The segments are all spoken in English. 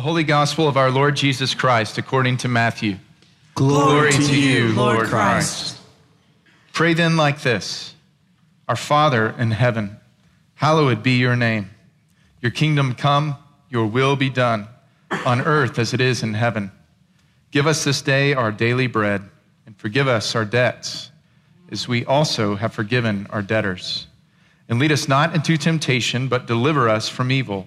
The Holy Gospel of our Lord Jesus Christ according to Matthew. Glory, to you, Lord Christ. Pray then like this Our Father in heaven, hallowed be your name. Your kingdom come, your will be done, on earth as it is in heaven. Give us this day our daily bread, and forgive us our debts, as we also have forgiven our debtors. And lead us not into temptation, but deliver us from evil.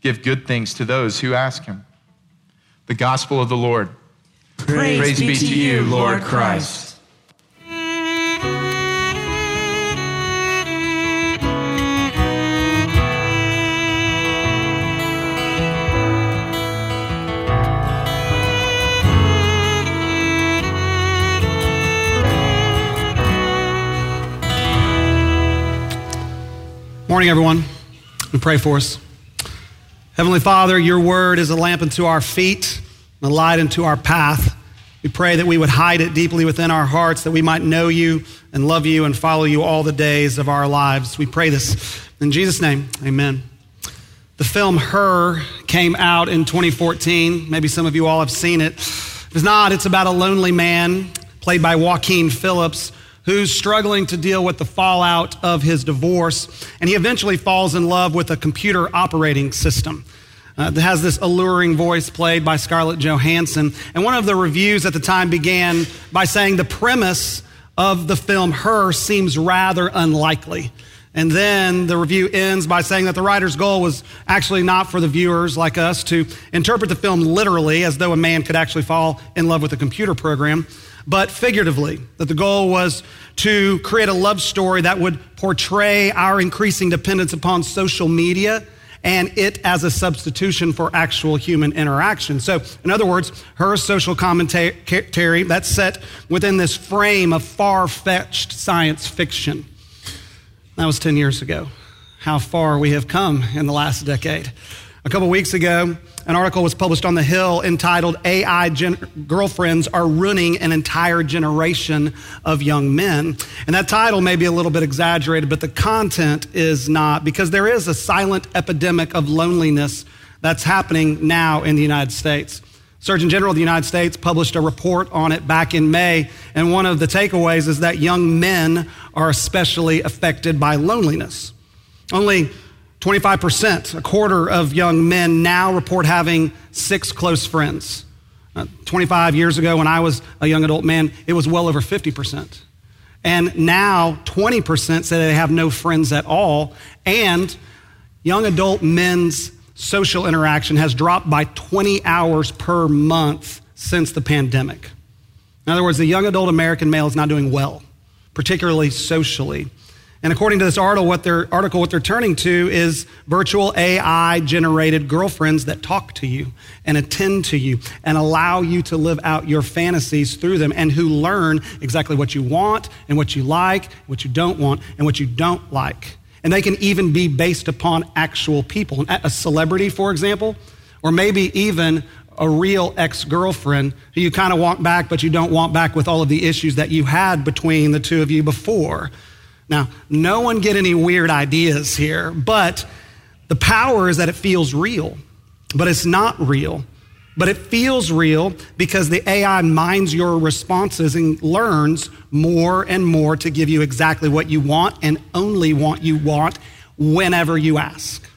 give good things to those who ask him? The gospel of the Lord. Praise, Praise be, to you, Lord Christ. Morning, everyone. We pray for us. Heavenly Father, your word is a lamp unto our feet and a light unto our path. We pray that we would hide it deeply within our hearts, that we might know you and love you and follow you all the days of our lives. We pray this in Jesus' name. Amen. The film Her came out in 2014. Maybe some of you all have seen it. If it's not, it's about a lonely man played by Joaquin Phillips who's struggling to deal with the fallout of his divorce. And he eventually falls in love with a computer operating system. Uh, that has this alluring voice played by Scarlett Johansson. And one of the reviews at the time began by saying the premise of the film Her seems rather unlikely. And then the review ends by saying that the writer's goal was actually not for the viewers like us to interpret the film literally, as though a man could actually fall in love with a computer program, but figuratively, that the goal was to create a love story that would portray our increasing dependence upon social media and it as a substitution for actual human interaction. So, in other words, her social commentary that's set within this frame of far fetched science fiction. That was 10 years ago. How far we have come in the last decade. A couple weeks ago, an article was published on The Hill entitled AI Gen- Girlfriends Are Ruining an Entire Generation of Young Men. And that title may be a little bit exaggerated, but the content is not, because there is a silent epidemic of loneliness that's happening now in the United States. Surgeon General of the United States published a report on it back in May, and one of the takeaways is that young men are especially affected by loneliness. Only 25%, a quarter of young men now report having six close friends. Uh, 25 years ago, when I was a young adult man, it was well over 50%. And now 20% say they have no friends at all. And young adult men's social interaction has dropped by 20 hours per month since the pandemic. In other words, the young adult American male is not doing well, particularly socially. And according to this article, what they're, article, what they're turning to is virtual AI generated girlfriends that talk to you and attend to you and allow you to live out your fantasies through them and who learn exactly what you want and what you like, what you don't want, and what you don't like. And they can even be based upon actual people. A celebrity, for example, or maybe even a real ex girlfriend who you kind of want back, but you don't want back with all of the issues that you had between the two of you before. Now, no one get any weird ideas here, but the power is that it feels real, but it's not real. But it feels real because the AI minds your responses and learns more and more to give you exactly what you want and only what you want whenever you ask.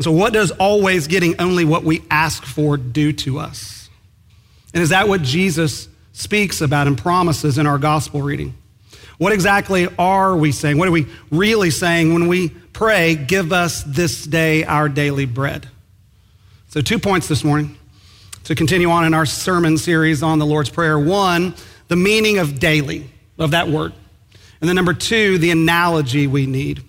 So, what does always getting only what we ask for do to us? And is that what Jesus speaks about and promises in our gospel reading? What exactly are we saying? What are we really saying when we pray, give us this day our daily bread? So, two points this morning to continue on in our sermon series on the Lord's Prayer. One, the meaning of daily, of that word. And then number two, the analogy we need.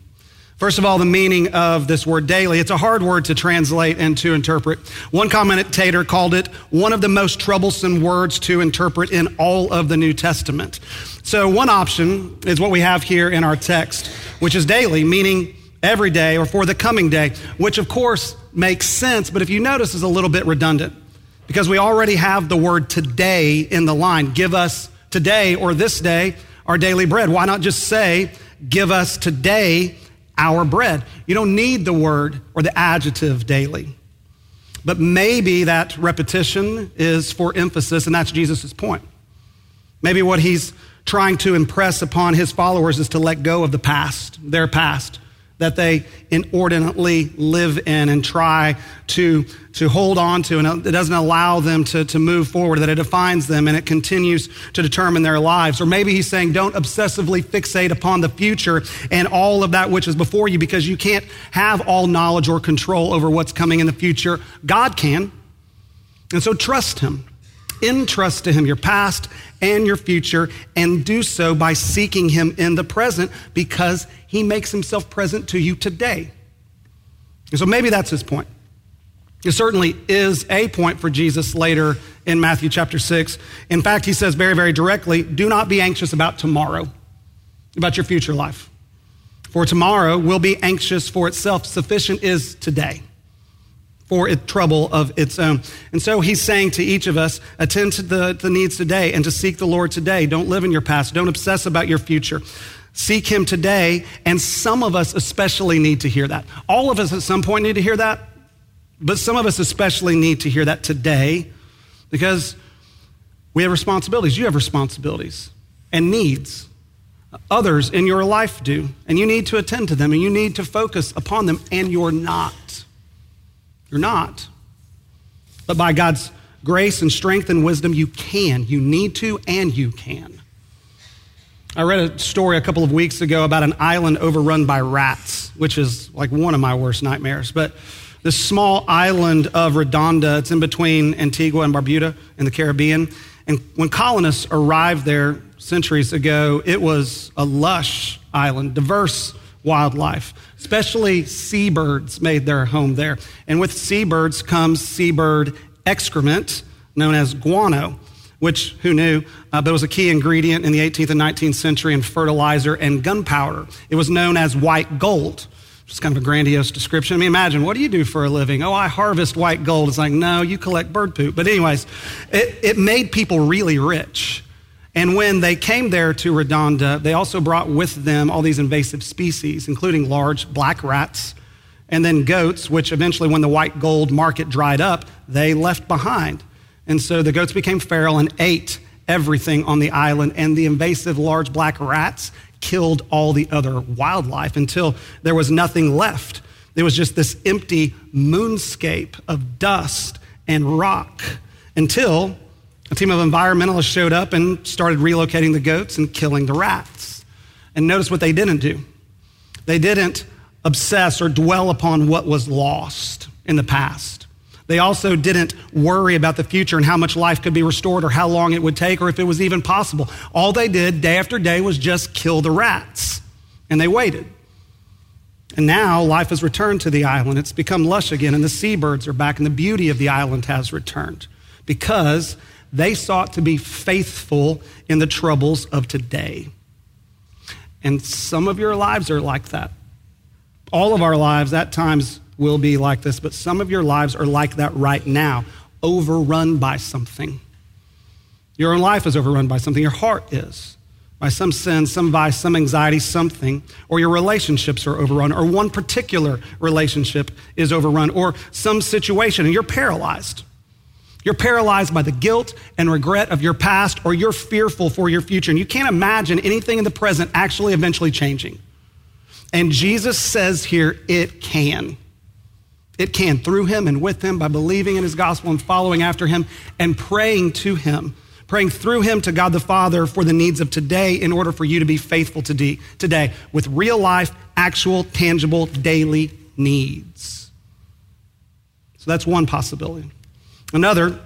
First of all, the meaning of this word daily. It's a hard word to translate and to interpret. One commentator called it one of the most troublesome words to interpret in all of the New Testament. So, one option is what we have here in our text, which is daily, meaning every day or for the coming day, which of course makes sense, but if you notice, is a little bit redundant because we already have the word today in the line. Give us today or this day our daily bread. Why not just say, give us today our bread. You don't need the word or the adjective daily. But maybe that repetition is for emphasis, and that's Jesus' point. Maybe what he's trying to impress upon his followers is to let go of the past, their past, that they inordinately live in and try to, to hold on to, and it doesn't allow them to, to move forward, that it defines them and it continues to determine their lives. Or maybe he's saying, don't obsessively fixate upon the future and all of that which is before you because you can't have all knowledge or control over what's coming in the future. God can. And so trust him. Entrust to him your past and your future, and do so by seeking him in the present because he makes himself present to you today. And so maybe that's his point. It certainly is a point for Jesus later in Matthew chapter 6. In fact, he says very, very directly do not be anxious about tomorrow, about your future life. For tomorrow will be anxious for itself. Sufficient is today for it, trouble of its own. And so he's saying to each of us, attend to the, the needs today and to seek the Lord today. Don't live in your past. Don't obsess about your future. Seek him today. And some of us especially need to hear that. All of us at some point need to hear that, but some of us especially need to hear that today because we have responsibilities. You have responsibilities and needs. Others in your life do. And you need to attend to them and you need to focus upon them, and you're not. You're not. But by God's grace and strength and wisdom, you can. You need to, and you can. I read a story a couple of weeks ago about an island overrun by rats, which is like one of my worst nightmares. But this small island of Redonda, it's in between Antigua and Barbuda in the Caribbean. And when colonists arrived there centuries ago, it was a lush island, diverse wildlife. Especially seabirds made their home there. And with seabirds comes seabird excrement known as guano, which who knew, uh, but was a key ingredient in the 18th and 19th century in fertilizer and gunpowder. It was known as white gold. It's kind of a grandiose description. I mean, imagine, what do you do for a living? Oh, I harvest white gold. It's like, no, you collect bird poop. But, anyways, it, it made people really rich. And when they came there to Redonda, they also brought with them all these invasive species, including large black rats and then goats, which eventually, when the white gold market dried up, they left behind. And so the goats became feral and ate everything on the island, and the invasive large black rats killed all the other wildlife until there was nothing left. There was just this empty moonscape of dust and rock until a team of environmentalists showed up and started relocating the goats and killing the rats. And notice what they didn't do. They didn't obsess or dwell upon what was lost in the past. They also didn't worry about the future and how much life could be restored or how long it would take or if it was even possible. All they did day after day was just kill the rats. And they waited. And now life has returned to the island. It's become lush again, and the seabirds are back, and the beauty of the island has returned because they sought to be faithful in the troubles of today. And some of your lives are like that. All of our lives at times will be like this, but some of your lives are like that right now, overrun by something. Your own life is overrun by something, your heart is. By some sin, some vice, some anxiety, something, or your relationships are overrun, or one particular relationship is overrun, or some situation, and you're paralyzed. You're paralyzed by the guilt and regret of your past, or you're fearful for your future. And you can't imagine anything in the present actually eventually changing. And Jesus says here, it can. It can through him and with him by believing in his gospel and following after him and praying to him, praying through him to God the Father for the needs of today in order for you to be faithful today with real life, actual, tangible, daily needs. So that's one possibility. Another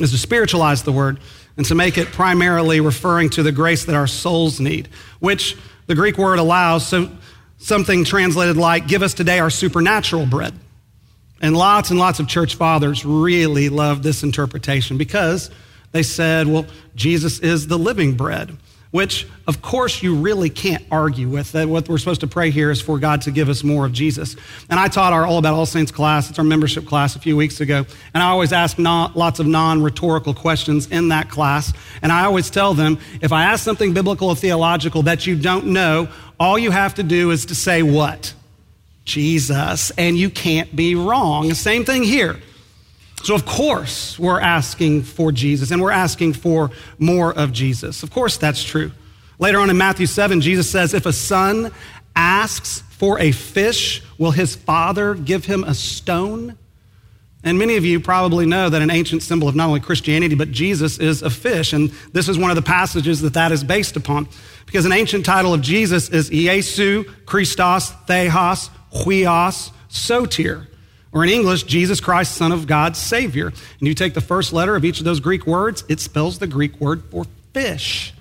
is to spiritualize the word and to make it primarily referring to the grace that our souls need, which the Greek word allows. So something translated like, Give us today our supernatural bread. And lots and lots of church fathers really loved this interpretation because they said, Well, Jesus is the living bread which of course you really can't argue with. That what we're supposed to pray here is for God to give us more of Jesus. And I taught our All About All Saints class, it's our membership class a few weeks ago, and I always ask not, lots of non rhetorical questions in that class. And I always tell them if I ask something biblical or theological that you don't know, all you have to do is to say what? Jesus, and you can't be wrong. Same thing here. So, of course, we're asking for Jesus and we're asking for more of Jesus. Of course, that's true. Later on in Matthew 7, Jesus says, If a son asks for a fish, will his father give him a stone? And many of you probably know that an ancient symbol of not only Christianity, but Jesus is a fish. And this is one of the passages that that is based upon. Because an ancient title of Jesus is Iesu, Christos, Theos, Huios, Soter or in English, Jesus Christ, Son of God, Savior. And you take the first letter of each of those Greek words, it spells the Greek word for fish.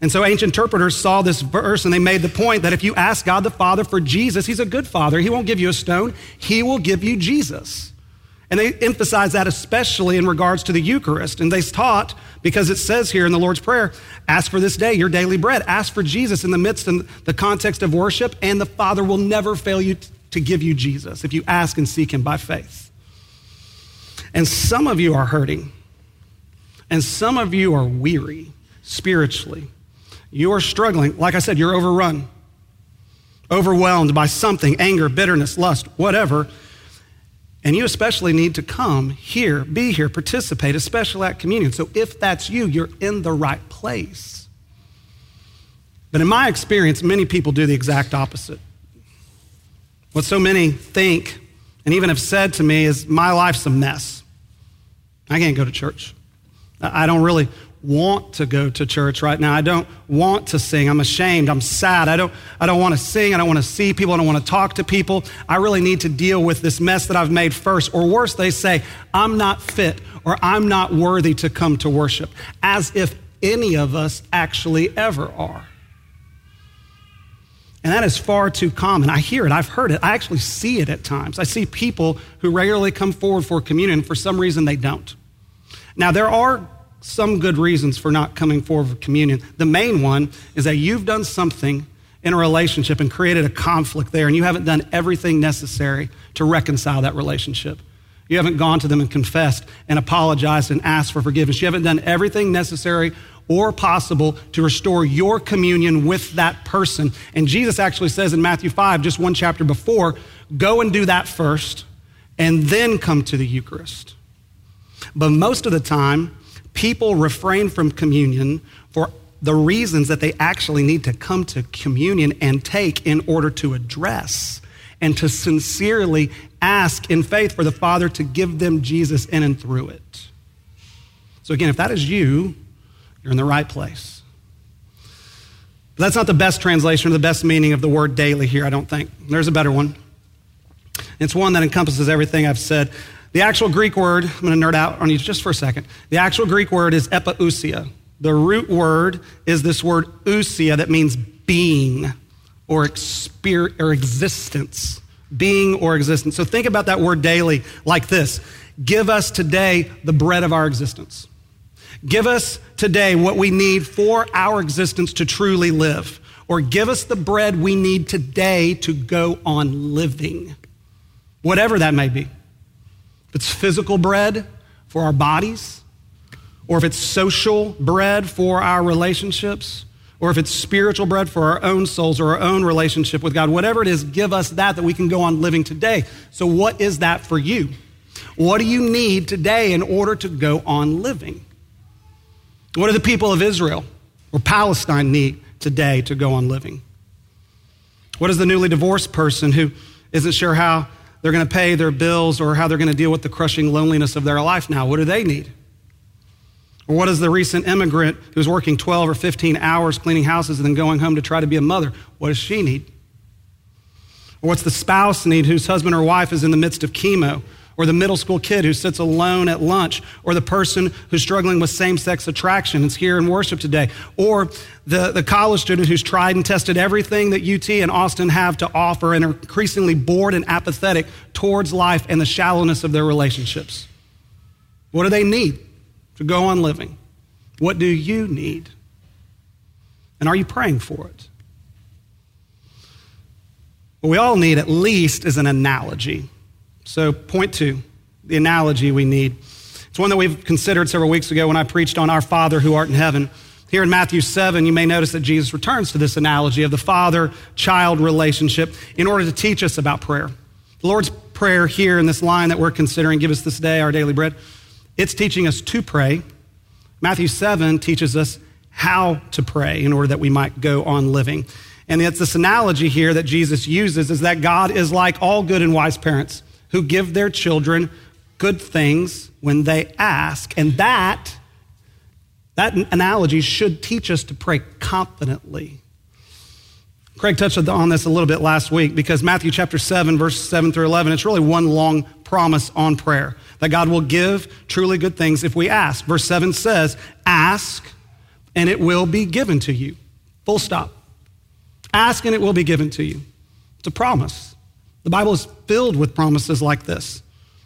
And so ancient interpreters saw this verse and they made the point that if you ask God the Father for Jesus, He's a good Father. He won't give you a stone, He will give you Jesus. And they emphasize that especially in regards to the Eucharist. And they taught, because it says here in the Lord's Prayer, ask for this day your daily bread. Ask for Jesus in the midst of the context of worship, and the Father will never fail you to give you Jesus if you ask and seek Him by faith. And some of you are hurting, and some of you are weary spiritually. You are struggling. Like I said, you're overrun, overwhelmed by something anger, bitterness, lust, whatever. And you especially need to come here, be here, participate, especially at communion. So if that's you, you're in the right place. But in my experience, many people do the exact opposite. What so many think and even have said to me is, My life's a mess. I can't go to church. I don't really want to go to church right now. I don't want to sing. I'm ashamed. I'm sad. I don't, I don't want to sing. I don't want to see people. I don't want to talk to people. I really need to deal with this mess that I've made first. Or worse, they say, I'm not fit or I'm not worthy to come to worship, as if any of us actually ever are. And that is far too common. I hear it, I've heard it, I actually see it at times. I see people who regularly come forward for communion, and for some reason they don't. Now, there are some good reasons for not coming forward for communion. The main one is that you've done something in a relationship and created a conflict there, and you haven't done everything necessary to reconcile that relationship. You haven't gone to them and confessed and apologized and asked for forgiveness. You haven't done everything necessary or possible to restore your communion with that person. And Jesus actually says in Matthew 5, just one chapter before, go and do that first and then come to the Eucharist. But most of the time, people refrain from communion for the reasons that they actually need to come to communion and take in order to address and to sincerely ask in faith for the Father to give them Jesus in and through it. So, again, if that is you, you're in the right place. But that's not the best translation or the best meaning of the word daily here, I don't think. There's a better one. It's one that encompasses everything I've said. The actual Greek word, I'm going to nerd out on you just for a second. The actual Greek word is epousia. The root word is this word ousia that means being or, exper- or existence. Being or existence. So think about that word daily like this Give us today the bread of our existence. Give us today what we need for our existence to truly live. Or give us the bread we need today to go on living. Whatever that may be. If it's physical bread for our bodies, or if it's social bread for our relationships, or if it's spiritual bread for our own souls or our own relationship with God, whatever it is, give us that that we can go on living today. So, what is that for you? What do you need today in order to go on living? What do the people of Israel or Palestine need today to go on living? What does the newly divorced person who isn't sure how they're going to pay their bills or how they're going to deal with the crushing loneliness of their life now? What do they need? Or what does the recent immigrant who's working 12 or 15 hours cleaning houses and then going home to try to be a mother, what does she need? Or what's the spouse need whose husband or wife is in the midst of chemo or the middle school kid who sits alone at lunch, or the person who's struggling with same sex attraction is here in worship today, or the, the college student who's tried and tested everything that UT and Austin have to offer and are increasingly bored and apathetic towards life and the shallowness of their relationships. What do they need to go on living? What do you need? And are you praying for it? What we all need, at least, is an analogy. So, point two, the analogy we need. It's one that we've considered several weeks ago when I preached on our Father who art in heaven. Here in Matthew 7, you may notice that Jesus returns to this analogy of the father child relationship in order to teach us about prayer. The Lord's Prayer here in this line that we're considering, give us this day our daily bread, it's teaching us to pray. Matthew 7 teaches us how to pray in order that we might go on living. And it's this analogy here that Jesus uses is that God is like all good and wise parents who give their children good things when they ask. And that, that analogy should teach us to pray confidently. Craig touched on this a little bit last week because Matthew chapter 7, verses 7 through 11, it's really one long promise on prayer that God will give truly good things if we ask. Verse 7 says, Ask and it will be given to you. Full stop. Ask and it will be given to you. It's a promise. The Bible is filled with promises like this.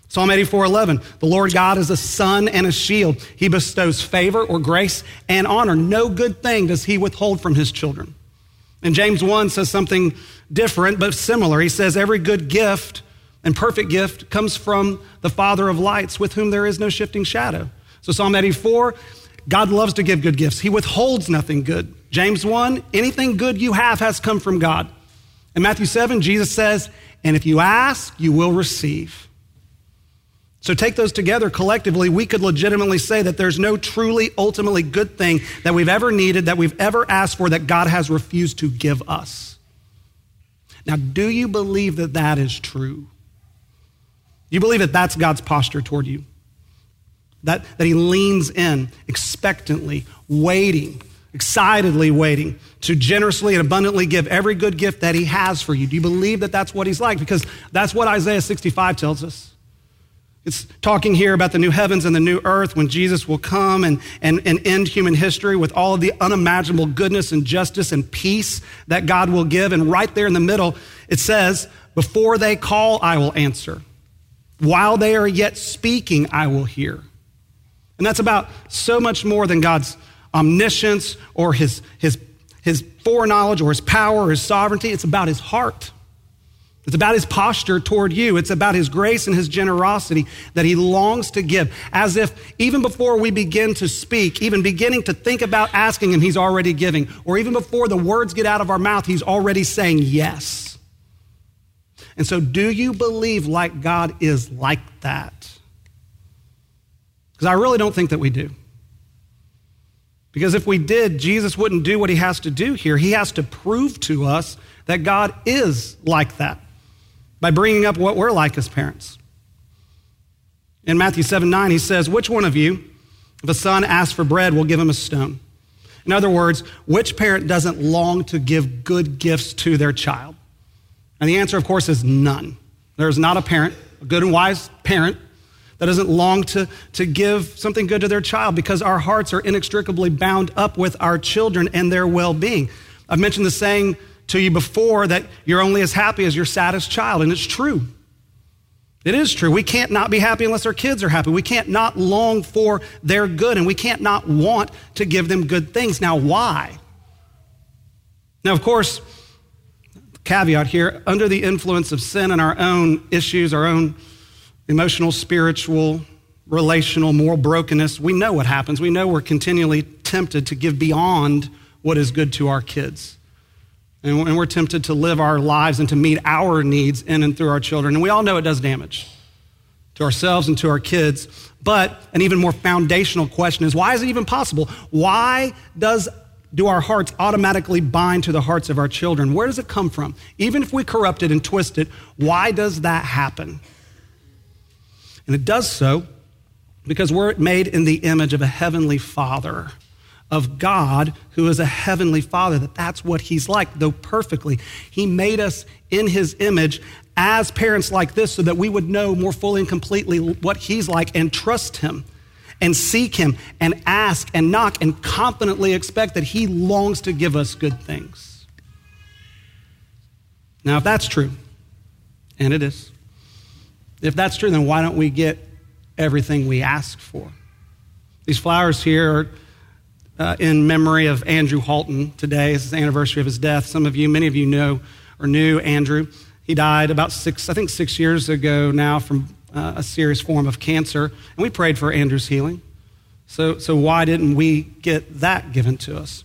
Psalm 84 11, the Lord God is a sun and a shield. He bestows favor or grace and honor. No good thing does he withhold from his children. And James 1 says something different but similar. He says, Every good gift and perfect gift comes from the Father of lights, with whom there is no shifting shadow. So, Psalm 84, God loves to give good gifts. He withholds nothing good. James 1, anything good you have has come from God. In Matthew 7, Jesus says, And if you ask, you will receive. So take those together collectively, we could legitimately say that there's no truly, ultimately good thing that we've ever needed, that we've ever asked for, that God has refused to give us. Now, do you believe that that is true? You believe that that's God's posture toward you? That, that He leans in expectantly, waiting, excitedly waiting to generously and abundantly give every good gift that He has for you. Do you believe that that's what He's like? Because that's what Isaiah 65 tells us. It's talking here about the new heavens and the new earth when Jesus will come and, and, and end human history with all of the unimaginable goodness and justice and peace that God will give. And right there in the middle, it says, Before they call, I will answer. While they are yet speaking, I will hear. And that's about so much more than God's omniscience or his, his, his foreknowledge or his power or his sovereignty. It's about his heart. It's about his posture toward you. It's about his grace and his generosity that he longs to give. As if even before we begin to speak, even beginning to think about asking him, he's already giving. Or even before the words get out of our mouth, he's already saying yes. And so, do you believe like God is like that? Because I really don't think that we do. Because if we did, Jesus wouldn't do what he has to do here. He has to prove to us that God is like that by bringing up what we're like as parents. In Matthew 7 9, he says, Which one of you, if a son asks for bread, will give him a stone? In other words, which parent doesn't long to give good gifts to their child? And the answer, of course, is none. There is not a parent, a good and wise parent, that doesn't long to, to give something good to their child because our hearts are inextricably bound up with our children and their well being. I've mentioned the saying to you before that you're only as happy as your saddest child, and it's true. It is true. We can't not be happy unless our kids are happy. We can't not long for their good, and we can't not want to give them good things. Now, why? Now, of course, caveat here under the influence of sin and our own issues, our own emotional, spiritual, relational, moral brokenness, we know what happens. We know we're continually tempted to give beyond what is good to our kids. And we're tempted to live our lives and to meet our needs in and through our children. And we all know it does damage to ourselves and to our kids. But an even more foundational question is why is it even possible? Why does do our hearts automatically bind to the hearts of our children? Where does it come from? Even if we corrupt it and twist it, why does that happen? And it does so because we're made in the image of a heavenly Father of God, who is a heavenly Father, that that's what He's like, though perfectly. He made us in His image as parents like this so that we would know more fully and completely what He's like and trust Him and seek Him and ask and knock and confidently expect that He longs to give us good things. Now, if that's true, and it is, if that's true, then why don't we get everything we ask for? These flowers here are uh, in memory of Andrew Halton today. Is the anniversary of his death. Some of you, many of you know or knew Andrew. He died about six, I think six years ago now from uh, a serious form of cancer. And we prayed for Andrew's healing. So, so why didn't we get that given to us?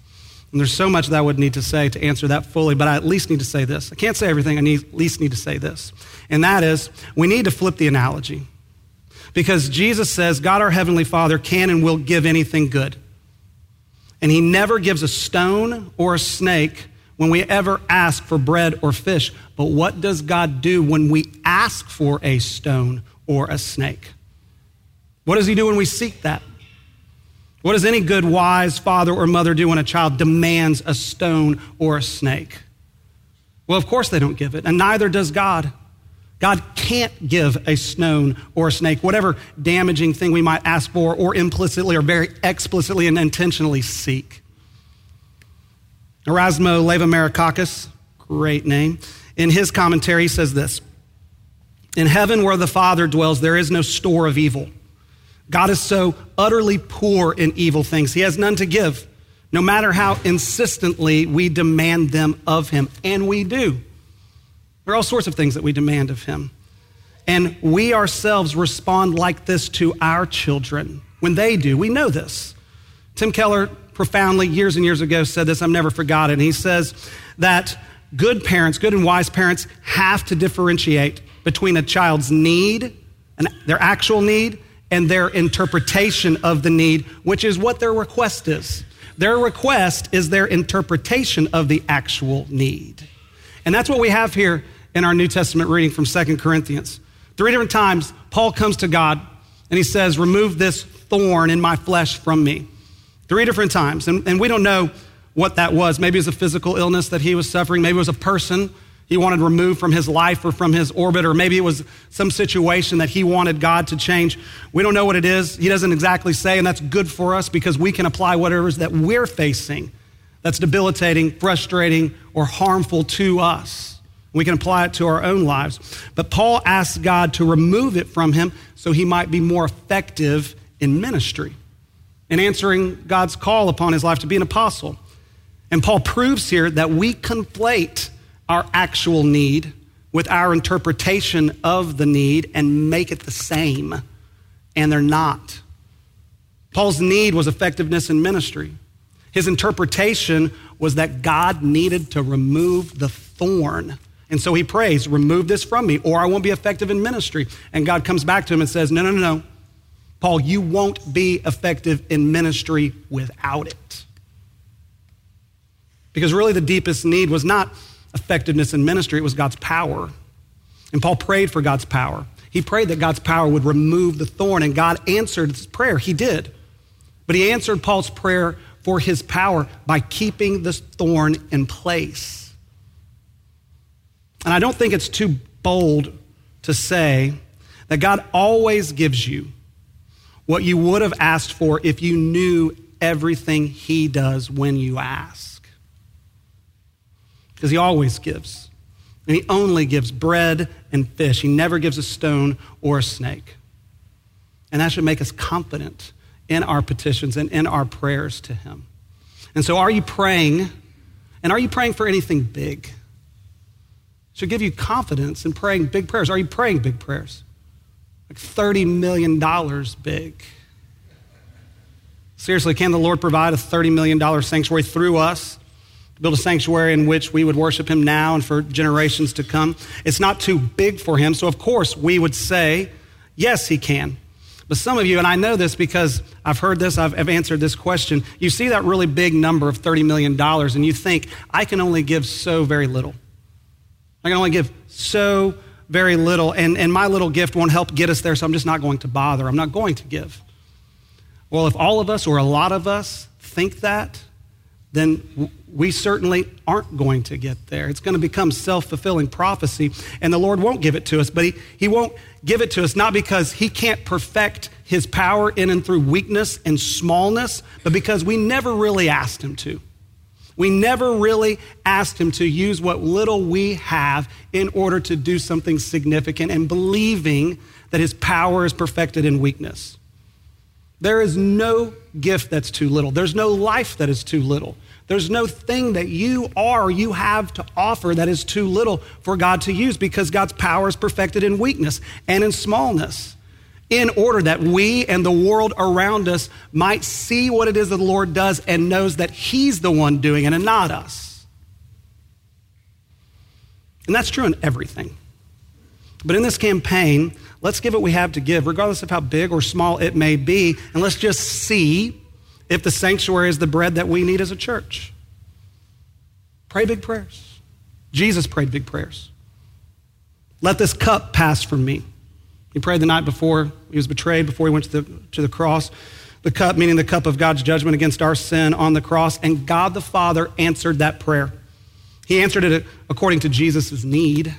And there's so much that I would need to say to answer that fully, but I at least need to say this. I can't say everything, I need, at least need to say this. And that is, we need to flip the analogy. Because Jesus says, God our Heavenly Father can and will give anything good. And He never gives a stone or a snake when we ever ask for bread or fish. But what does God do when we ask for a stone or a snake? What does He do when we seek that? What does any good, wise father or mother do when a child demands a stone or a snake? Well, of course they don't give it, and neither does God. God can't give a stone or a snake, whatever damaging thing we might ask for, or implicitly or very explicitly and intentionally seek. Erasmo Leiva-Merikakis, great name, in his commentary he says this In heaven where the Father dwells, there is no store of evil. God is so utterly poor in evil things, he has none to give, no matter how insistently we demand them of him. And we do. There are all sorts of things that we demand of him. And we ourselves respond like this to our children when they do. We know this. Tim Keller profoundly, years and years ago, said this. I've never forgotten. He says that good parents, good and wise parents, have to differentiate between a child's need, and their actual need, and their interpretation of the need, which is what their request is. Their request is their interpretation of the actual need. And that's what we have here in our New Testament reading from Second Corinthians. Three different times, Paul comes to God and he says, Remove this thorn in my flesh from me. Three different times. And, and we don't know what that was. Maybe it was a physical illness that he was suffering, maybe it was a person he wanted removed from his life or from his orbit, or maybe it was some situation that he wanted God to change. We don't know what it is. He doesn't exactly say, and that's good for us because we can apply whatever it is that we're facing that's debilitating, frustrating, or harmful to us. We can apply it to our own lives. But Paul asked God to remove it from him so he might be more effective in ministry in answering God's call upon his life to be an apostle. And Paul proves here that we conflate our actual need with our interpretation of the need and make it the same. And they're not. Paul's need was effectiveness in ministry. His interpretation was that God needed to remove the thorn. And so he prays, Remove this from me, or I won't be effective in ministry. And God comes back to him and says, No, no, no, no. Paul, you won't be effective in ministry without it. Because really, the deepest need was not effectiveness in ministry, it was God's power. And Paul prayed for God's power. He prayed that God's power would remove the thorn, and God answered his prayer. He did. But he answered Paul's prayer for his power by keeping this thorn in place. And I don't think it's too bold to say that God always gives you what you would have asked for if you knew everything he does when you ask. Because he always gives. And he only gives bread and fish. He never gives a stone or a snake. And that should make us confident in our petitions and in our prayers to him. And so, are you praying? And are you praying for anything big? Should give you confidence in praying big prayers. Are you praying big prayers? Like $30 million big. Seriously, can the Lord provide a $30 million sanctuary through us? Build a sanctuary in which we would worship Him now and for generations to come. It's not too big for Him, so of course we would say, yes, He can. But some of you, and I know this because I've heard this, I've, I've answered this question, you see that really big number of $30 million and you think, I can only give so very little. I can only give so very little, and, and my little gift won't help get us there, so I'm just not going to bother. I'm not going to give. Well, if all of us or a lot of us think that, then we certainly aren't going to get there. It's going to become self fulfilling prophecy, and the Lord won't give it to us, but he, he won't give it to us not because He can't perfect His power in and through weakness and smallness, but because we never really asked Him to. We never really asked Him to use what little we have in order to do something significant and believing that His power is perfected in weakness. There is no gift that's too little. There's no life that is too little. There's no thing that you are, you have to offer that is too little for God to use because God's power is perfected in weakness and in smallness in order that we and the world around us might see what it is that the Lord does and knows that He's the one doing it and not us. And that's true in everything. But in this campaign, let's give what we have to give, regardless of how big or small it may be, and let's just see if the sanctuary is the bread that we need as a church. Pray big prayers. Jesus prayed big prayers. Let this cup pass from me. He prayed the night before he was betrayed, before he went to the, to the cross. The cup, meaning the cup of God's judgment against our sin on the cross. And God the Father answered that prayer. He answered it according to Jesus' need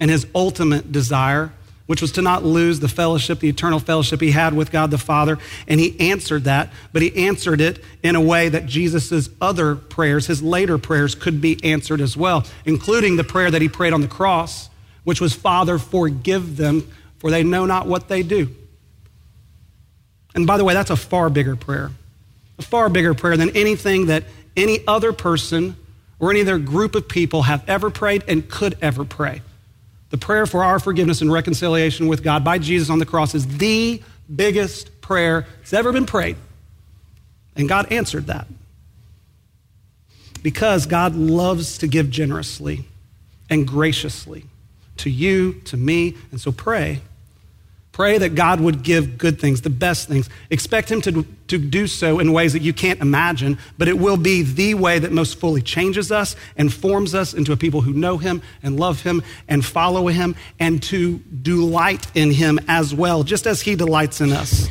and his ultimate desire which was to not lose the fellowship, the eternal fellowship he had with God the Father. And he answered that, but he answered it in a way that Jesus' other prayers, his later prayers, could be answered as well, including the prayer that he prayed on the cross, which was, Father, forgive them, for they know not what they do. And by the way, that's a far bigger prayer, a far bigger prayer than anything that any other person or any other group of people have ever prayed and could ever pray. The prayer for our forgiveness and reconciliation with God by Jesus on the cross is the biggest prayer that's ever been prayed. And God answered that. Because God loves to give generously and graciously to you, to me, and so pray Pray that God would give good things, the best things. Expect Him to, to do so in ways that you can't imagine, but it will be the way that most fully changes us and forms us into a people who know Him and love Him and follow Him and to delight in Him as well, just as He delights in us.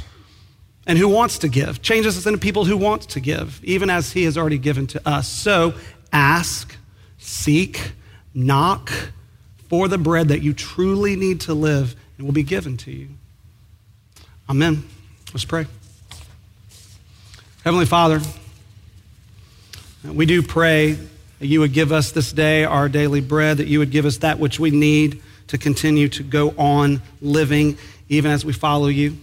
And who wants to give, changes us into people who want to give, even as He has already given to us. So ask, seek, knock for the bread that you truly need to live and will be given to you. Amen. Let's pray. Heavenly Father, we do pray that you would give us this day our daily bread, that you would give us that which we need to continue to go on living even as we follow you.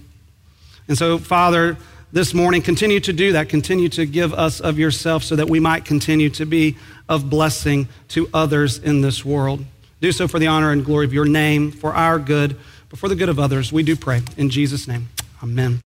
And so, Father, this morning, continue to do that. Continue to give us of yourself so that we might continue to be of blessing to others in this world. Do so for the honor and glory of your name, for our good, but for the good of others. We do pray. In Jesus' name, amen.